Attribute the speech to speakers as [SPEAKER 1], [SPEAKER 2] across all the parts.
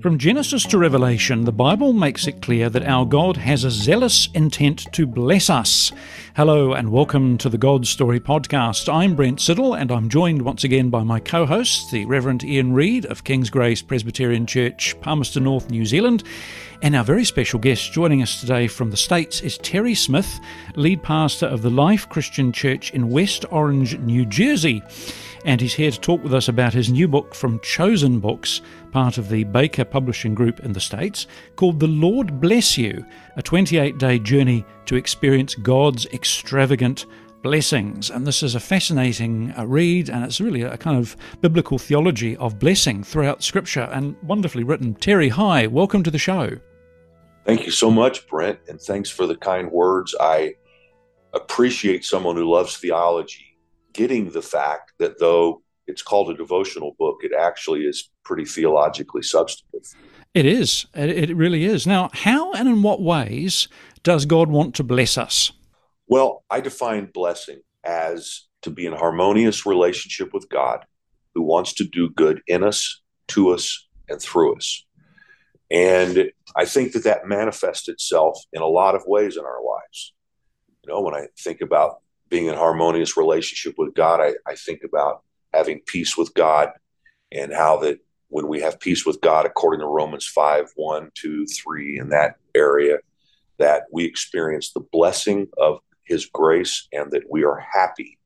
[SPEAKER 1] From Genesis to Revelation, the Bible makes it clear that our God has a zealous intent to bless us. Hello and welcome to the God Story podcast. I'm Brent Siddle and I'm joined once again by my co host, the Reverend Ian Reid of King's Grace Presbyterian Church, Palmerston North, New Zealand. And our very special guest joining us today from the States is Terry Smith, lead pastor of the Life Christian Church in West Orange, New Jersey and he's here to talk with us about his new book from Chosen Books, part of the Baker Publishing Group in the States, called The Lord Bless You, a 28 day journey to experience God's extravagant blessings. And this is a fascinating uh, read, and it's really a kind of biblical theology of blessing throughout Scripture and wonderfully written. Terry, hi, welcome to the show.
[SPEAKER 2] Thank you so much, Brent, and thanks for the kind words. I appreciate someone who loves theology getting the fact that though it's called a devotional book, it actually is pretty theologically substantive.
[SPEAKER 1] It is. It really is. Now, how and in what ways does God want to bless us?
[SPEAKER 2] Well, I define blessing as to be in harmonious relationship with God who wants to do good in us, to us, and through us. And I think that that manifests itself in a lot of ways in our lives. You know, when I think about being in harmonious relationship with God, I, I think about having peace with God and how that when we have peace with God, according to Romans 5 1, 2, 3, in that area, that we experience the blessing of His grace and that we are happy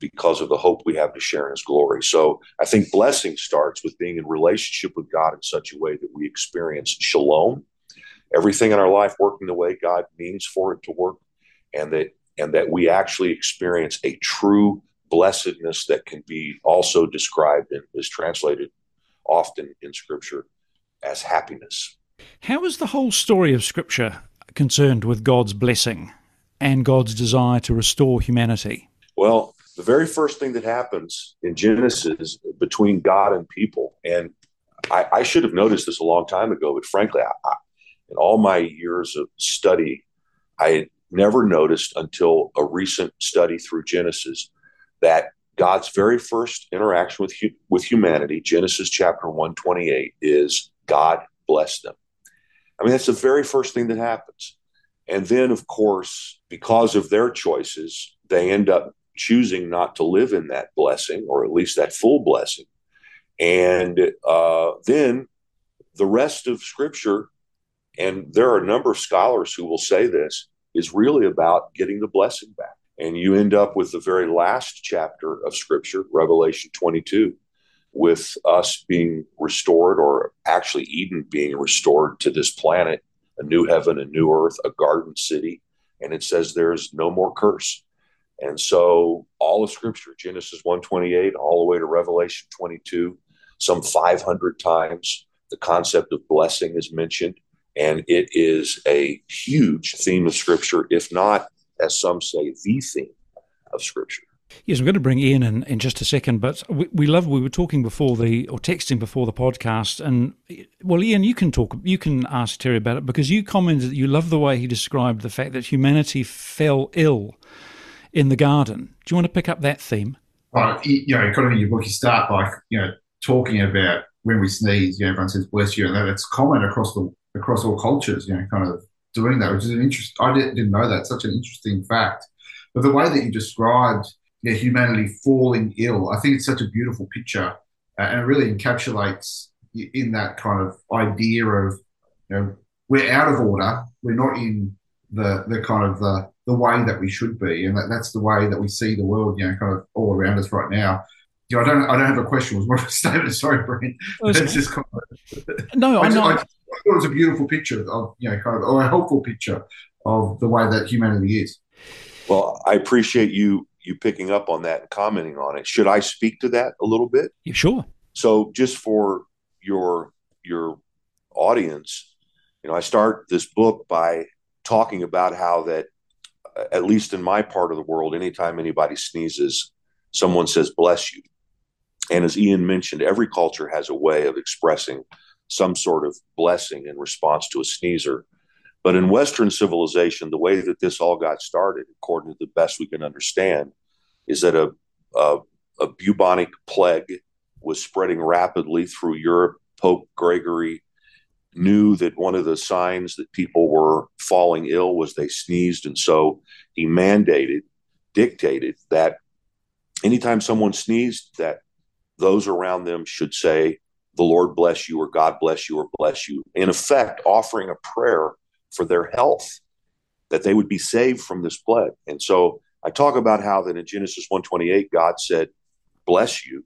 [SPEAKER 2] because of the hope we have to share in His glory. So I think blessing starts with being in relationship with God in such a way that we experience shalom, everything in our life working the way God means for it to work, and that and that we actually experience a true blessedness that can be also described and is translated often in Scripture as happiness.
[SPEAKER 1] How is the whole story of Scripture concerned with God's blessing and God's desire to restore humanity?
[SPEAKER 2] Well, the very first thing that happens in Genesis between God and people, and I, I should have noticed this a long time ago, but frankly, I, I, in all my years of study, I never noticed until a recent study through Genesis that God's very first interaction with with humanity, Genesis chapter 128, is God bless them. I mean, that's the very first thing that happens. And then, of course, because of their choices, they end up choosing not to live in that blessing, or at least that full blessing. And uh, then the rest of Scripture, and there are a number of scholars who will say this, is really about getting the blessing back. And you end up with the very last chapter of Scripture, Revelation 22, with us being restored, or actually Eden being restored to this planet, a new heaven, a new earth, a garden city. And it says there's no more curse. And so all of Scripture, Genesis 128, all the way to Revelation 22, some 500 times, the concept of blessing is mentioned. And it is a huge theme of Scripture, if not, as some say, the theme of Scripture.
[SPEAKER 1] Yes, I'm going to bring Ian in in just a second, but we, we love. We were talking before the or texting before the podcast, and well, Ian, you can talk. You can ask Terry about it because you commented that you love the way he described the fact that humanity fell ill in the garden. Do you want to pick up that theme?
[SPEAKER 3] Well, you know, kind of in your book, you start by you know talking about when we sneeze. You know, everyone says "bless you," and that's common across the across all cultures, you know, kind of doing that, which is an interest. I didn't, didn't know that. Such an interesting fact. But the way that you described know, humanity falling ill, I think it's such a beautiful picture, uh, and it really encapsulates in that kind of idea of you know we're out of order, we're not in the the kind of the the way that we should be, and that, that's the way that we see the world, you know, kind of all around us right now. You know, I don't I don't have a question. It was more of a statement. Sorry, Brent. It's just kind
[SPEAKER 1] of, no, I, I know. I,
[SPEAKER 3] I thought it was a beautiful picture of, you know, kind of, or a helpful picture of the way that humanity is.
[SPEAKER 2] Well, I appreciate you you picking up on that and commenting on it. Should I speak to that a little bit?
[SPEAKER 1] Yeah, sure.
[SPEAKER 2] So, just for your your audience, you know, I start this book by talking about how that, uh, at least in my part of the world, anytime anybody sneezes, someone says "bless you," and as Ian mentioned, every culture has a way of expressing some sort of blessing in response to a sneezer. But in Western civilization, the way that this all got started, according to the best we can understand, is that a, a, a bubonic plague was spreading rapidly through Europe. Pope Gregory knew that one of the signs that people were falling ill was they sneezed. And so he mandated, dictated that anytime someone sneezed, that those around them should say, the Lord bless you, or God bless you, or bless you. In effect, offering a prayer for their health, that they would be saved from this plague. And so I talk about how that in Genesis 128, God said, bless you,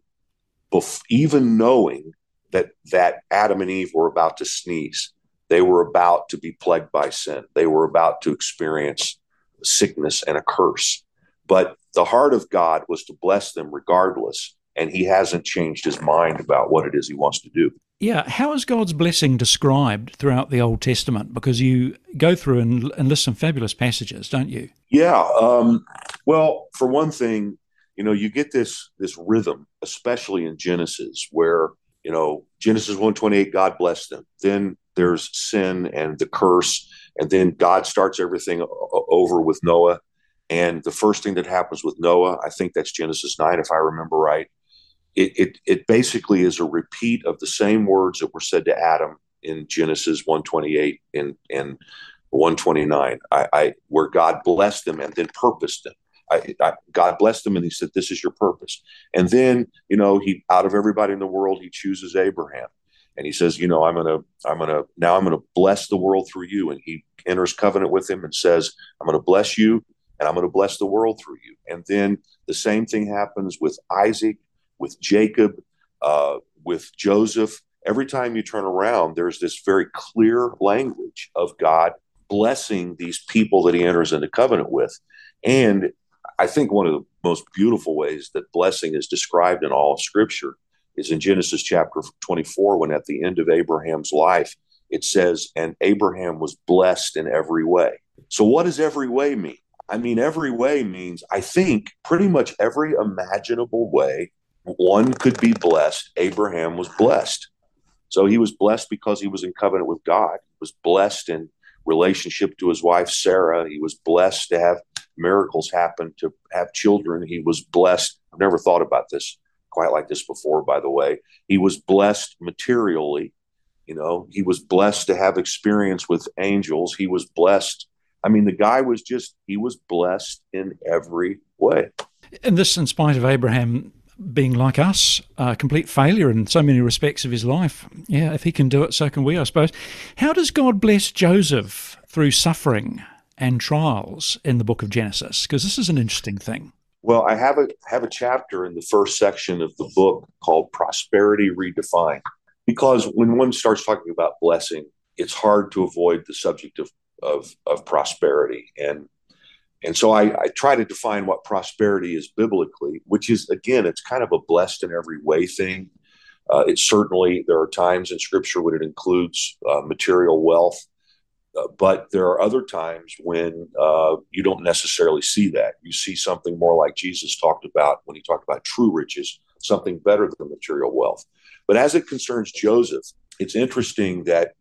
[SPEAKER 2] even knowing that that Adam and Eve were about to sneeze. They were about to be plagued by sin. They were about to experience sickness and a curse. But the heart of God was to bless them regardless and he hasn't changed his mind about what it is he wants to do.
[SPEAKER 1] Yeah, how is God's blessing described throughout the Old Testament? Because you go through and, and list some fabulous passages, don't you?
[SPEAKER 2] Yeah. Um, well, for one thing, you know, you get this this rhythm, especially in Genesis, where you know Genesis one twenty eight, God blessed them. Then there's sin and the curse, and then God starts everything over with Noah. And the first thing that happens with Noah, I think that's Genesis nine, if I remember right it, it, it basically is a repeat of the same words that were said to Adam in Genesis 128 and, and 129, I, I, where God blessed them and then purposed them. I, I, God blessed them and he said, This is your purpose. And then, you know, he out of everybody in the world, he chooses Abraham. And he says, you know, I'm gonna, I'm gonna now I'm gonna bless the world through you. And he enters covenant with him and says, I'm gonna bless you and I'm gonna bless the world through you. And then the same thing happens with Isaac with Jacob, uh, with Joseph. Every time you turn around, there's this very clear language of God blessing these people that he enters into covenant with. And I think one of the most beautiful ways that blessing is described in all of Scripture is in Genesis chapter 24, when at the end of Abraham's life, it says, And Abraham was blessed in every way. So, what does every way mean? I mean, every way means, I think, pretty much every imaginable way one could be blessed. Abraham was blessed. So he was blessed because he was in covenant with God. He was blessed in relationship to his wife Sarah. He was blessed to have miracles happen, to have children. He was blessed. I've never thought about this quite like this before, by the way. He was blessed materially. You know, he was blessed to have experience with angels. He was blessed. I mean, the guy was just, he was blessed in every way.
[SPEAKER 1] And this, in spite of Abraham being like us, a complete failure in so many respects of his life. Yeah, if he can do it, so can we, I suppose. How does God bless Joseph through suffering and trials in the book of Genesis? Because this is an interesting thing.
[SPEAKER 2] Well, I have a have a chapter in the first section of the book called Prosperity Redefined. Because when one starts talking about blessing, it's hard to avoid the subject of of, of prosperity. And and so I, I, try to define what prosperity is biblically, which is, again, it's kind of a blessed in every way thing. Uh, it's certainly, there are times in scripture when it includes uh, material wealth, uh, but there are other times when uh, you don't necessarily see that. You see something more like Jesus talked about when he talked about true riches, something better than material wealth. But as it concerns Joseph, it's interesting that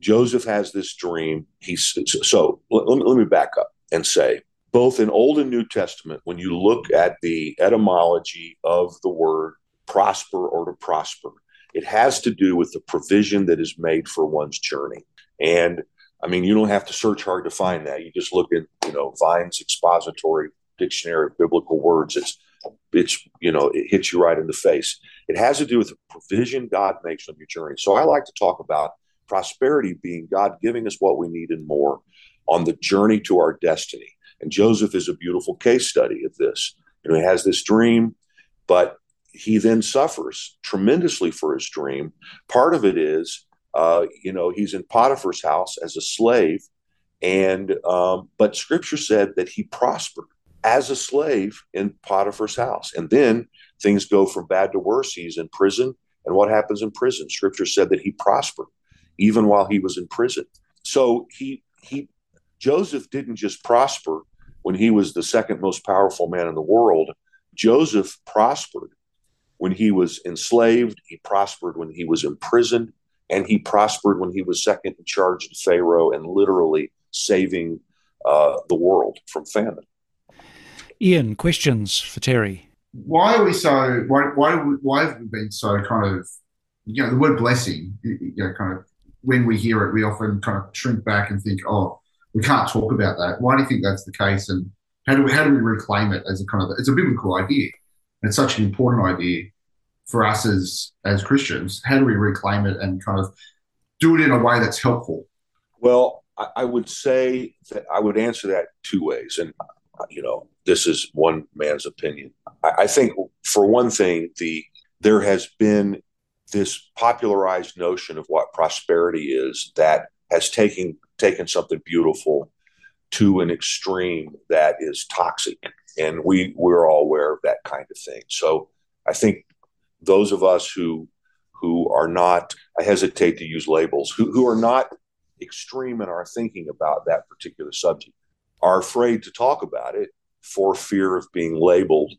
[SPEAKER 2] Joseph has this dream. He's so let, let me back up and say both in Old and New Testament, when you look at the etymology of the word prosper or to prosper, it has to do with the provision that is made for one's journey. And I mean, you don't have to search hard to find that. You just look at, you know, Vine's expository dictionary of biblical words. It's, it's, you know, it hits you right in the face. It has to do with the provision God makes on your journey. So I like to talk about prosperity being God giving us what we need and more on the journey to our destiny. And Joseph is a beautiful case study of this. You know, he has this dream, but he then suffers tremendously for his dream. Part of it is, uh, you know, he's in Potiphar's house as a slave, and um, but Scripture said that he prospered as a slave in Potiphar's house, and then things go from bad to worse. He's in prison, and what happens in prison? Scripture said that he prospered even while he was in prison. So he he Joseph didn't just prosper when he was the second most powerful man in the world. Joseph prospered when he was enslaved, he prospered when he was imprisoned, and he prospered when he was second in charge of Pharaoh and literally saving uh, the world from famine.
[SPEAKER 1] Ian, questions for Terry?
[SPEAKER 3] Why are we so? Why why why have we been so kind of you know the word blessing? You know, kind of when we hear it, we often kind of shrink back and think, oh, we can't talk about that. Why do you think that's the case? And how do we, how do we reclaim it as a kind of, it's a biblical idea. It's such an important idea for us as, as Christians. How do we reclaim it and kind of do it in a way that's helpful?
[SPEAKER 2] Well, I, I would say that I would answer that two ways. And, you know, this is one man's opinion. I, I think for one thing, the, there has been this popularized notion of what prosperity is that has taken taken something beautiful to an extreme that is toxic and we we're all aware of that kind of thing so i think those of us who who are not i hesitate to use labels who, who are not extreme in our thinking about that particular subject are afraid to talk about it for fear of being labeled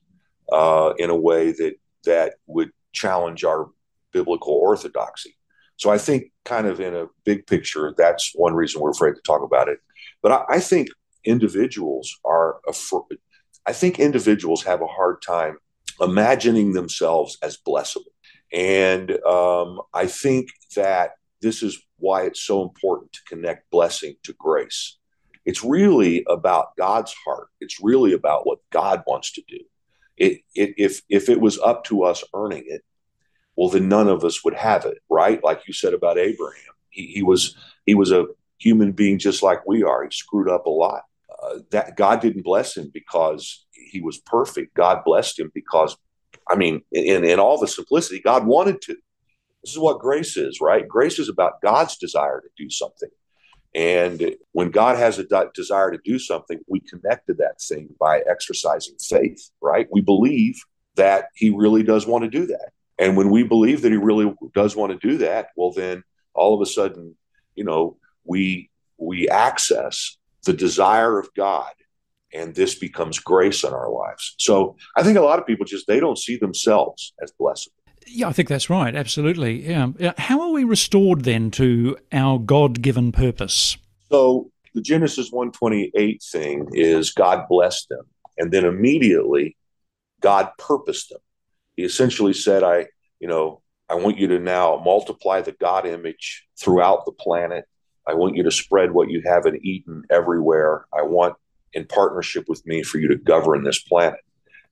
[SPEAKER 2] uh, in a way that that would challenge our biblical orthodoxy. So I think, kind of in a big picture, that's one reason we're afraid to talk about it. But I, I think individuals are, afraid, I think individuals have a hard time imagining themselves as blessable. And um, I think that this is why it's so important to connect blessing to grace. It's really about God's heart. It's really about what God wants to do. It, it, if if it was up to us earning it, well, then none of us would have it, right? Like you said about Abraham, he, he was he was a human being just like we are. He screwed up a lot. Uh, that God didn't bless him because he was perfect. God blessed him because, I mean, in in all the simplicity, God wanted to. This is what grace is, right? Grace is about God's desire to do something. And when God has a de- desire to do something, we connect to that thing by exercising faith, right? We believe that He really does want to do that. And when we believe that he really does want to do that, well, then all of a sudden, you know, we we access the desire of God, and this becomes grace in our lives. So I think a lot of people just they don't see themselves as blessed.
[SPEAKER 1] Yeah, I think that's right. Absolutely. Yeah. How are we restored then to our God-given purpose?
[SPEAKER 2] So the Genesis 128 thing is God blessed them, and then immediately God purposed them he essentially said, I, you know, I want you to now multiply the God image throughout the planet. I want you to spread what you haven't eaten everywhere. I want, in partnership with me, for you to govern this planet.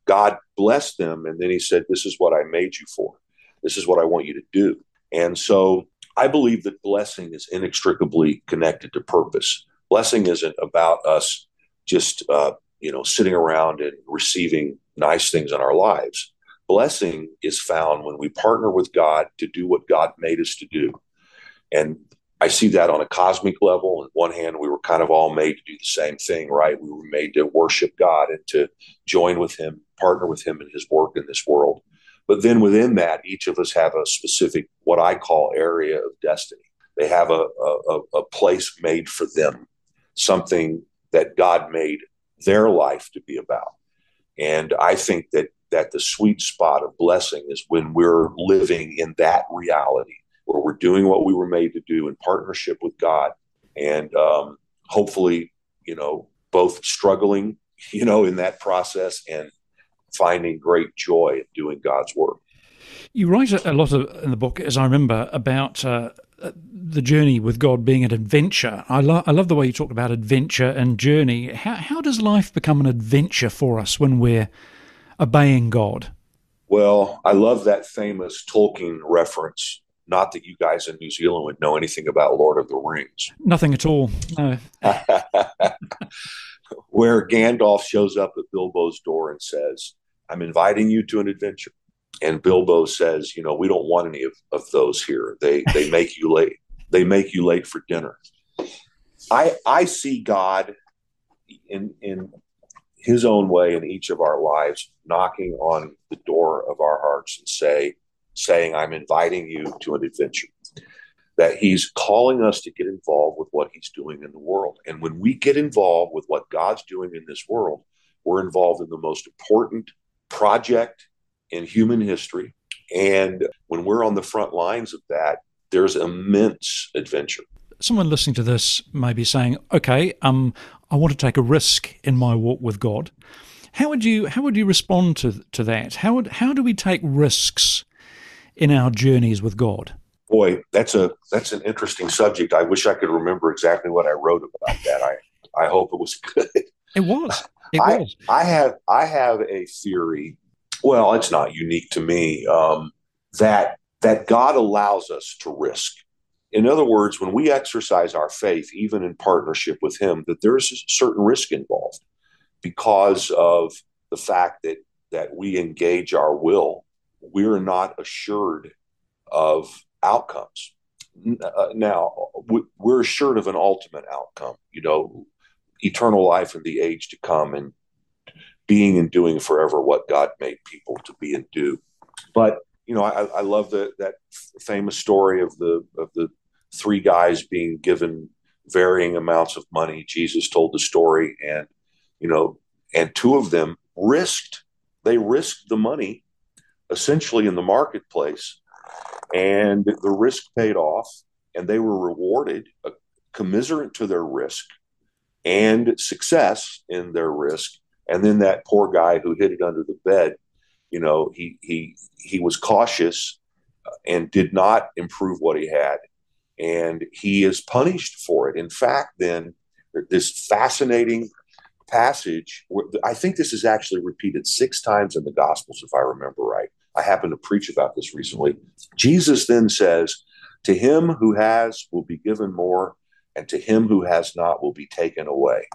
[SPEAKER 2] God blessed them, and then he said, This is what I made you for. This is what I want you to do. And so I believe that blessing is inextricably connected to purpose. Blessing isn't about us just, uh, you know, sitting around and receiving nice things in our lives blessing is found when we partner with God to do what God made us to do. And I see that on a cosmic level. On one hand, we were kind of all made to do the same thing, right? We were made to worship God and to join with Him, partner with Him in His work in this world. But then within that, each of us have a specific, what I call area of destiny. They have a, a, a place made for them, something that God made their life to be about. And I think that that the sweet spot of blessing is when we're living in that reality where we're doing what we were made to do in partnership with God and um, hopefully, you know, both struggling, you know, in that process and finding great joy in doing God's work.
[SPEAKER 1] You write a lot of, in the book, as I remember, about uh, the journey with God being an adventure. I, lo- I love the way you talked about adventure and journey. How, how does life become an adventure for us when we're obeying God?
[SPEAKER 2] Well, I love that famous Tolkien reference. Not that you guys in New Zealand would know anything about Lord of the Rings.
[SPEAKER 1] Nothing at all. No.
[SPEAKER 2] Where Gandalf shows up at Bilbo's door and says, I'm inviting you to an adventure. And Bilbo says, you know, we don't want any of, of those here. They they make you late. They make you late for dinner. I I see God in in his own way in each of our lives, knocking on the door of our hearts and say, saying, I'm inviting you to an adventure. That he's calling us to get involved with what he's doing in the world. And when we get involved with what God's doing in this world, we're involved in the most important project in human history. And when we're on the front lines of that, there's immense adventure
[SPEAKER 1] someone listening to this may be saying, "Okay, um, I want to take a risk in my walk with God." How would you how would you respond to to that? How would how do we take risks in our journeys with God?
[SPEAKER 2] Boy, that's a that's an interesting subject. I wish I could remember exactly what I wrote about that. I I hope it was good.
[SPEAKER 1] It was. It
[SPEAKER 2] I,
[SPEAKER 1] was.
[SPEAKER 2] I have I have a theory. Well, it's not unique to me. Um, that that God allows us to risk. In other words, when we exercise our faith, even in partnership with Him, that there's a certain risk involved because of the fact that that we engage our will. We're not assured of outcomes. Uh, now, we're assured of an ultimate outcome. You know, eternal life in the age to come and being and doing forever what God made people to be and do. But you know, I, I love the, that famous story of the of the three guys being given varying amounts of money. Jesus told the story, and you know, and two of them risked they risked the money essentially in the marketplace, and the risk paid off, and they were rewarded uh, commiserate to their risk and success in their risk. And then that poor guy who hid it under the bed, you know, he he he was cautious and did not improve what he had, and he is punished for it. In fact, then this fascinating passage. I think this is actually repeated six times in the Gospels, if I remember right. I happened to preach about this recently. Jesus then says, To him who has will be given more, and to him who has not will be taken away.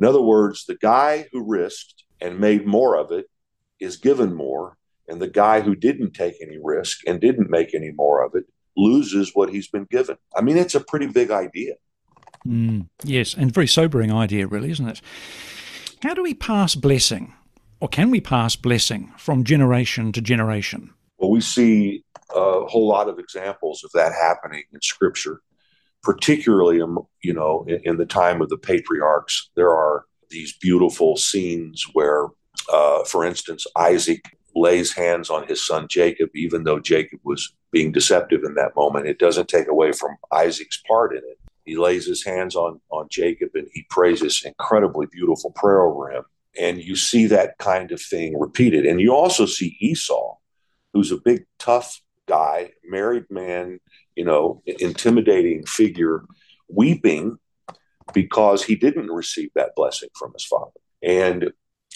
[SPEAKER 2] In other words, the guy who risked and made more of it is given more, and the guy who didn't take any risk and didn't make any more of it loses what he's been given. I mean, it's a pretty big idea.
[SPEAKER 1] Mm, yes, and very sobering idea, really, isn't it? How do we pass blessing, or can we pass blessing from generation to generation?
[SPEAKER 2] Well, we see a whole lot of examples of that happening in Scripture particularly, um, you know, in, in, the time of the patriarchs, there are these beautiful scenes where, uh, for instance, Isaac lays hands on his son Jacob, even though Jacob was being deceptive in that moment. It doesn't take away from Isaac's part in it. He lays his hands on, on Jacob and he prays this incredibly beautiful prayer over him. And you see that kind of thing repeated. And you also see Esau, who's a big, tough guy, married man, you know, intimidating figure weeping because he didn't receive that blessing from his father. And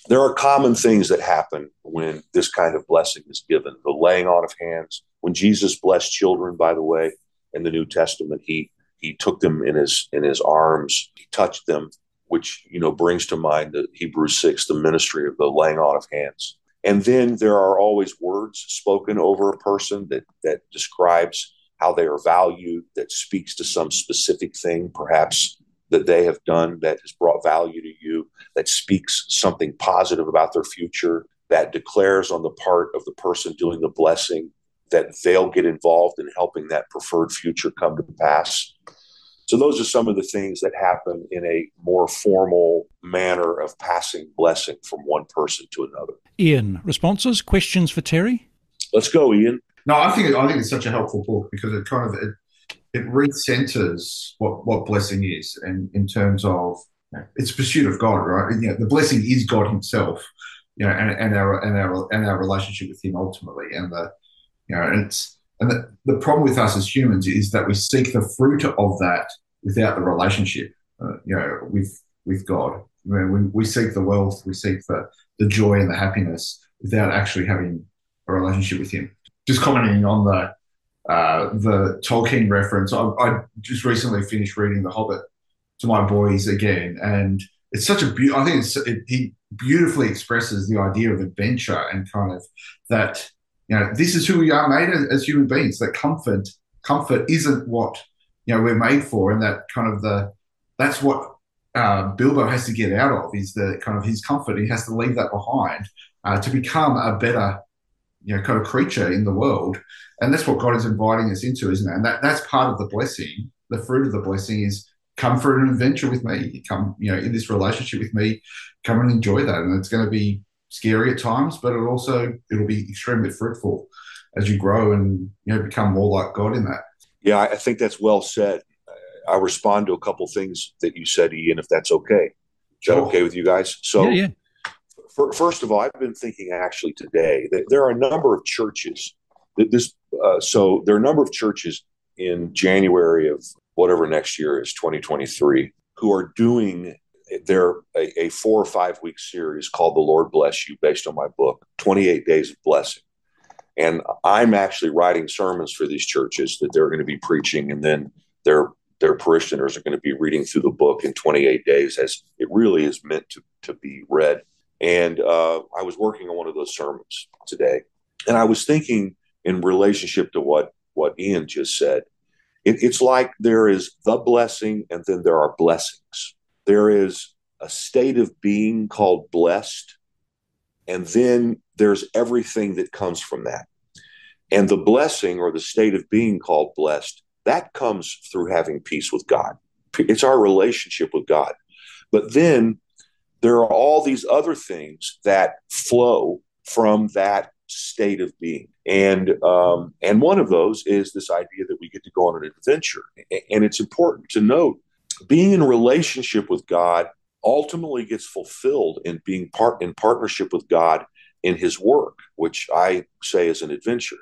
[SPEAKER 2] there are common things that happen when this kind of blessing is given the laying on of hands. When Jesus blessed children, by the way, in the New Testament, he he took them in his in his arms, he touched them, which you know brings to mind the Hebrews six, the ministry of the laying on of hands. And then there are always words spoken over a person that that describes how they are valued, that speaks to some specific thing, perhaps that they have done that has brought value to you, that speaks something positive about their future, that declares on the part of the person doing the blessing that they'll get involved in helping that preferred future come to pass. So, those are some of the things that happen in a more formal manner of passing blessing from one person to another.
[SPEAKER 1] Ian, responses, questions for Terry?
[SPEAKER 2] Let's go, Ian.
[SPEAKER 3] No, I think I think it's such a helpful book because it kind of it, it recenters what what blessing is, and in terms of it's pursuit of God, right? And, you know, the blessing is God Himself, you know, and, and our and our and our relationship with Him ultimately, and the you know, and it's and the, the problem with us as humans is that we seek the fruit of that without the relationship, uh, you know, with with God. I mean, we, we seek the wealth, we seek the the joy and the happiness without actually having a relationship with Him just commenting on the uh, the Tolkien reference. I, I, just recently finished reading The Hobbit to my boys again, and it's such a beautiful. I think it, he beautifully expresses the idea of adventure and kind of that you know this is who we are made as, as human beings. That comfort comfort isn't what you know we're made for, and that kind of the that's what uh, Bilbo has to get out of is the kind of his comfort. He has to leave that behind uh, to become a better you know kind of creature in the world. And that's what god is inviting us into isn't it? And that, that's part of the blessing. The fruit of the blessing is come for an adventure with me. Come you know in this relationship with me. Come and enjoy that. And it's going to be scary at times but it also it'll be extremely fruitful as you grow and you know become more like god in that.
[SPEAKER 2] Yeah i think that's well said. I'll respond to a couple things that you said ian if that's okay. Is that okay with you guys?
[SPEAKER 1] So yeah, yeah
[SPEAKER 2] for, first of all, I've been thinking actually today that there are a number of churches that this uh, so there are a number of churches in January of whatever next year is 2023 who are doing their a, a four or five week series called the Lord Bless You, based on my book, 28 Days of Blessing. And I'm actually writing sermons for these churches that they're going to be preaching, and then their their parishioners are going to be reading through the book in 28 days, as it really is meant to to be read. And uh, I was working on one of those sermons today, and I was thinking in relationship to what what Ian just said. It, it's like there is the blessing, and then there are blessings. There is a state of being called blessed, and then there's everything that comes from that. And the blessing or the state of being called blessed, that comes through having peace with God. It's our relationship with God. But then there are all these other things that flow from that state of being. And um, and one of those is this idea that we get to go on an adventure. And it's important to note being in relationship with God ultimately gets fulfilled in being part in partnership with God in his work, which I say is an adventure.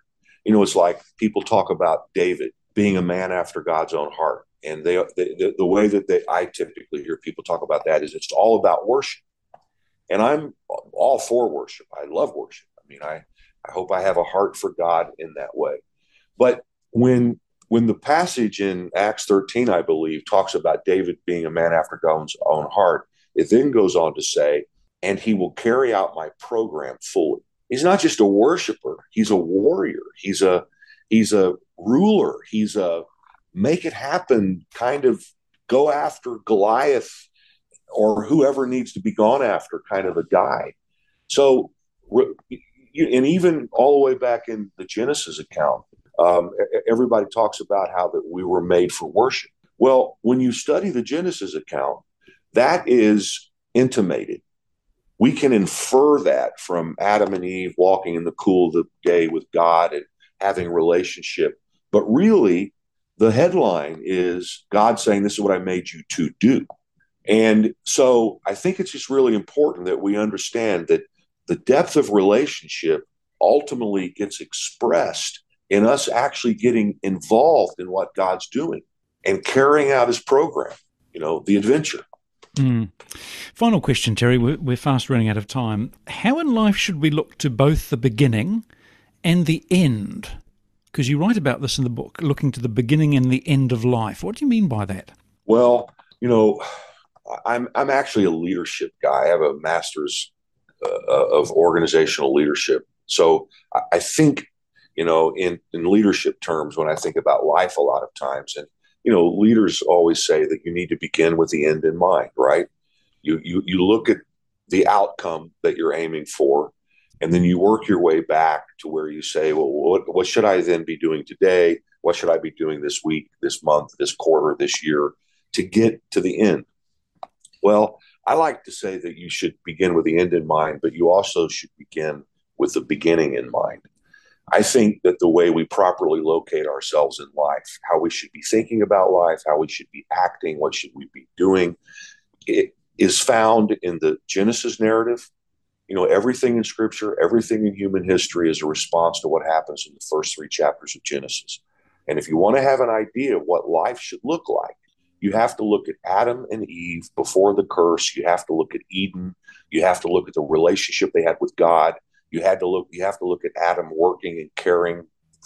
[SPEAKER 2] You know, it's like people talk about David being a man after God's own heart. And they, the, the way that they, I typically hear people talk about that is it's all about worship. And I'm all for worship. I love worship. I mean, I, I hope I have a heart for God in that way. But when when the passage in Acts 13, I believe, talks about David being a man after God's own heart, it then goes on to say, and he will carry out my program fully. He's not just a worshiper, he's a warrior. He's a he's a ruler. He's a make it happen kind of go after Goliath or whoever needs to be gone after kind of a guy. So and even all the way back in the Genesis account, um, everybody talks about how that we were made for worship. Well, when you study the Genesis account, that is intimated. We can infer that from Adam and Eve walking in the cool of the day with God and having relationship. But really, the headline is God saying, This is what I made you to do. And so I think it's just really important that we understand that the depth of relationship ultimately gets expressed in us actually getting involved in what God's doing and carrying out his program, you know, the adventure.
[SPEAKER 1] Mm. Final question, Terry. We're, we're fast running out of time. How in life should we look to both the beginning and the end? Because you write about this in the book, looking to the beginning and the end of life. What do you mean by that?
[SPEAKER 2] Well, you know, I'm I'm actually a leadership guy. I have a master's uh, of organizational leadership. So I think, you know, in, in leadership terms, when I think about life a lot of times, and, you know, leaders always say that you need to begin with the end in mind, right? You, you, you look at the outcome that you're aiming for, and then you work your way back to where you say, well, what, what should I then be doing today? What should I be doing this week, this month, this quarter, this year to get to the end? Well, I like to say that you should begin with the end in mind, but you also should begin with the beginning in mind. I think that the way we properly locate ourselves in life, how we should be thinking about life, how we should be acting, what should we be doing, it is found in the Genesis narrative. You know, everything in scripture, everything in human history is a response to what happens in the first three chapters of Genesis. And if you want to have an idea of what life should look like, you have to look at Adam and Eve before the curse. You have to look at Eden. You have to look at the relationship they had with God. You had to look. You have to look at Adam working and caring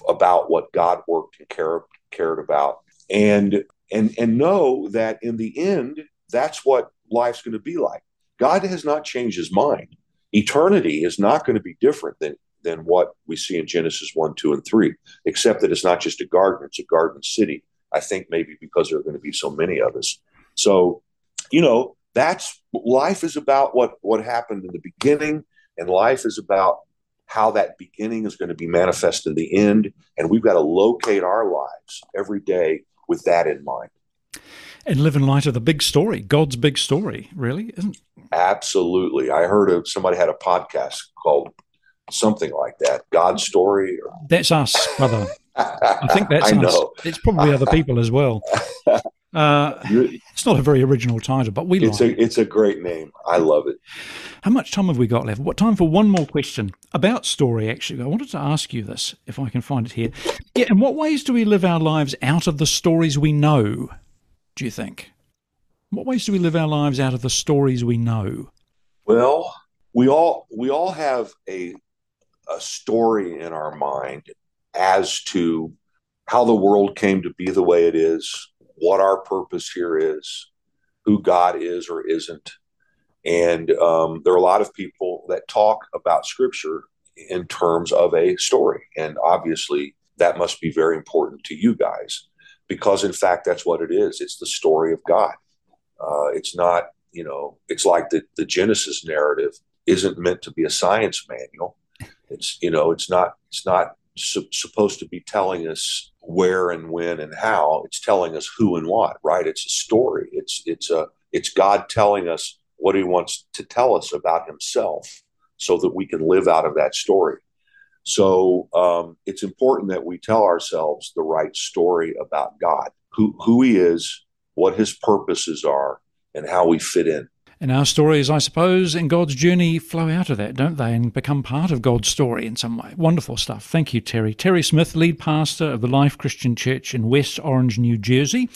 [SPEAKER 2] about what God worked and care, cared about, and and and know that in the end, that's what life's going to be like. God has not changed His mind. Eternity is not going to be different than than what we see in Genesis one, two, and three, except that it's not just a garden; it's a garden city I think maybe because there are going to be so many of us. So, you know, that's life is about what what happened in the beginning, and life is about how that beginning is going to be manifest in the end. And we've got to locate our lives every day with that in mind.
[SPEAKER 1] And live in light of the big story, God's big story, really, isn't
[SPEAKER 2] Absolutely. I heard of somebody had a podcast called something like that, God's story. Or...
[SPEAKER 1] That's us, brother. I think that's I us. Know. It's probably other people as well. Uh, it's not a very original title, but we
[SPEAKER 2] it's
[SPEAKER 1] like
[SPEAKER 2] a it's a great name. I love it.
[SPEAKER 1] How much time have we got left? What time for one more question about story? Actually, I wanted to ask you this, if I can find it here. Yeah, in what ways do we live our lives out of the stories we know? Do you think? What ways do we live our lives out of the stories we know?
[SPEAKER 2] Well, we all we all have a a story in our mind as to how the world came to be the way it is, what our purpose here is, who God is or isn't. And um, there are a lot of people that talk about Scripture in terms of a story. And obviously, that must be very important to you guys because, in fact, that's what it is it's the story of God. Uh, it's not, you know, it's like the, the Genesis narrative isn't meant to be a science manual. It's, you know, it's not, it's not su- supposed to be telling us where and when and how. It's telling us who and what, right? It's a story. It's it's a it's God telling us what He wants to tell us about Himself, so that we can live out of that story. So um, it's important that we tell ourselves the right story about God, who who He is, what His purposes are, and how we fit in.
[SPEAKER 1] And our stories, I suppose, in God's journey flow out of that, don't they, and become part of God's story in some way. Wonderful stuff. Thank you, Terry. Terry Smith, lead pastor of the Life Christian Church in West Orange, New Jersey.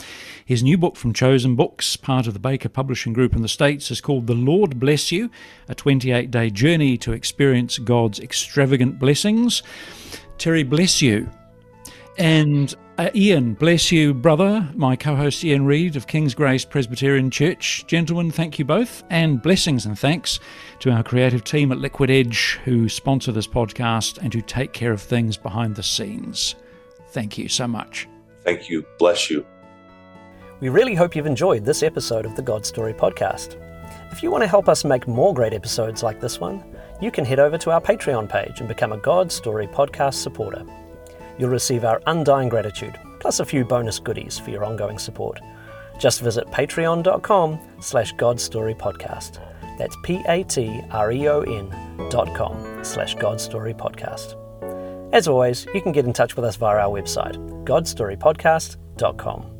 [SPEAKER 1] His new book from Chosen Books, part of the Baker Publishing Group in the States, is called The Lord Bless You A 28 Day Journey to Experience God's Extravagant Blessings. Terry, bless you. And uh, Ian, bless you, brother, my co host Ian Reed of King's Grace Presbyterian Church. Gentlemen, thank you both, and blessings and thanks to our creative team at Liquid Edge who sponsor this podcast and who take care of things behind the scenes. Thank you so much.
[SPEAKER 2] Thank you. Bless you.
[SPEAKER 4] We really hope you've enjoyed this episode of the God Story podcast. If you want to help us make more great episodes like this one, you can head over to our Patreon page and become a God Story podcast supporter you'll receive our undying gratitude, plus a few bonus goodies for your ongoing support. Just visit patreon.com slash godstorypodcast. That's P-A-T-R-E-O-N dot com slash godstorypodcast. As always, you can get in touch with us via our website, godstorypodcast.com.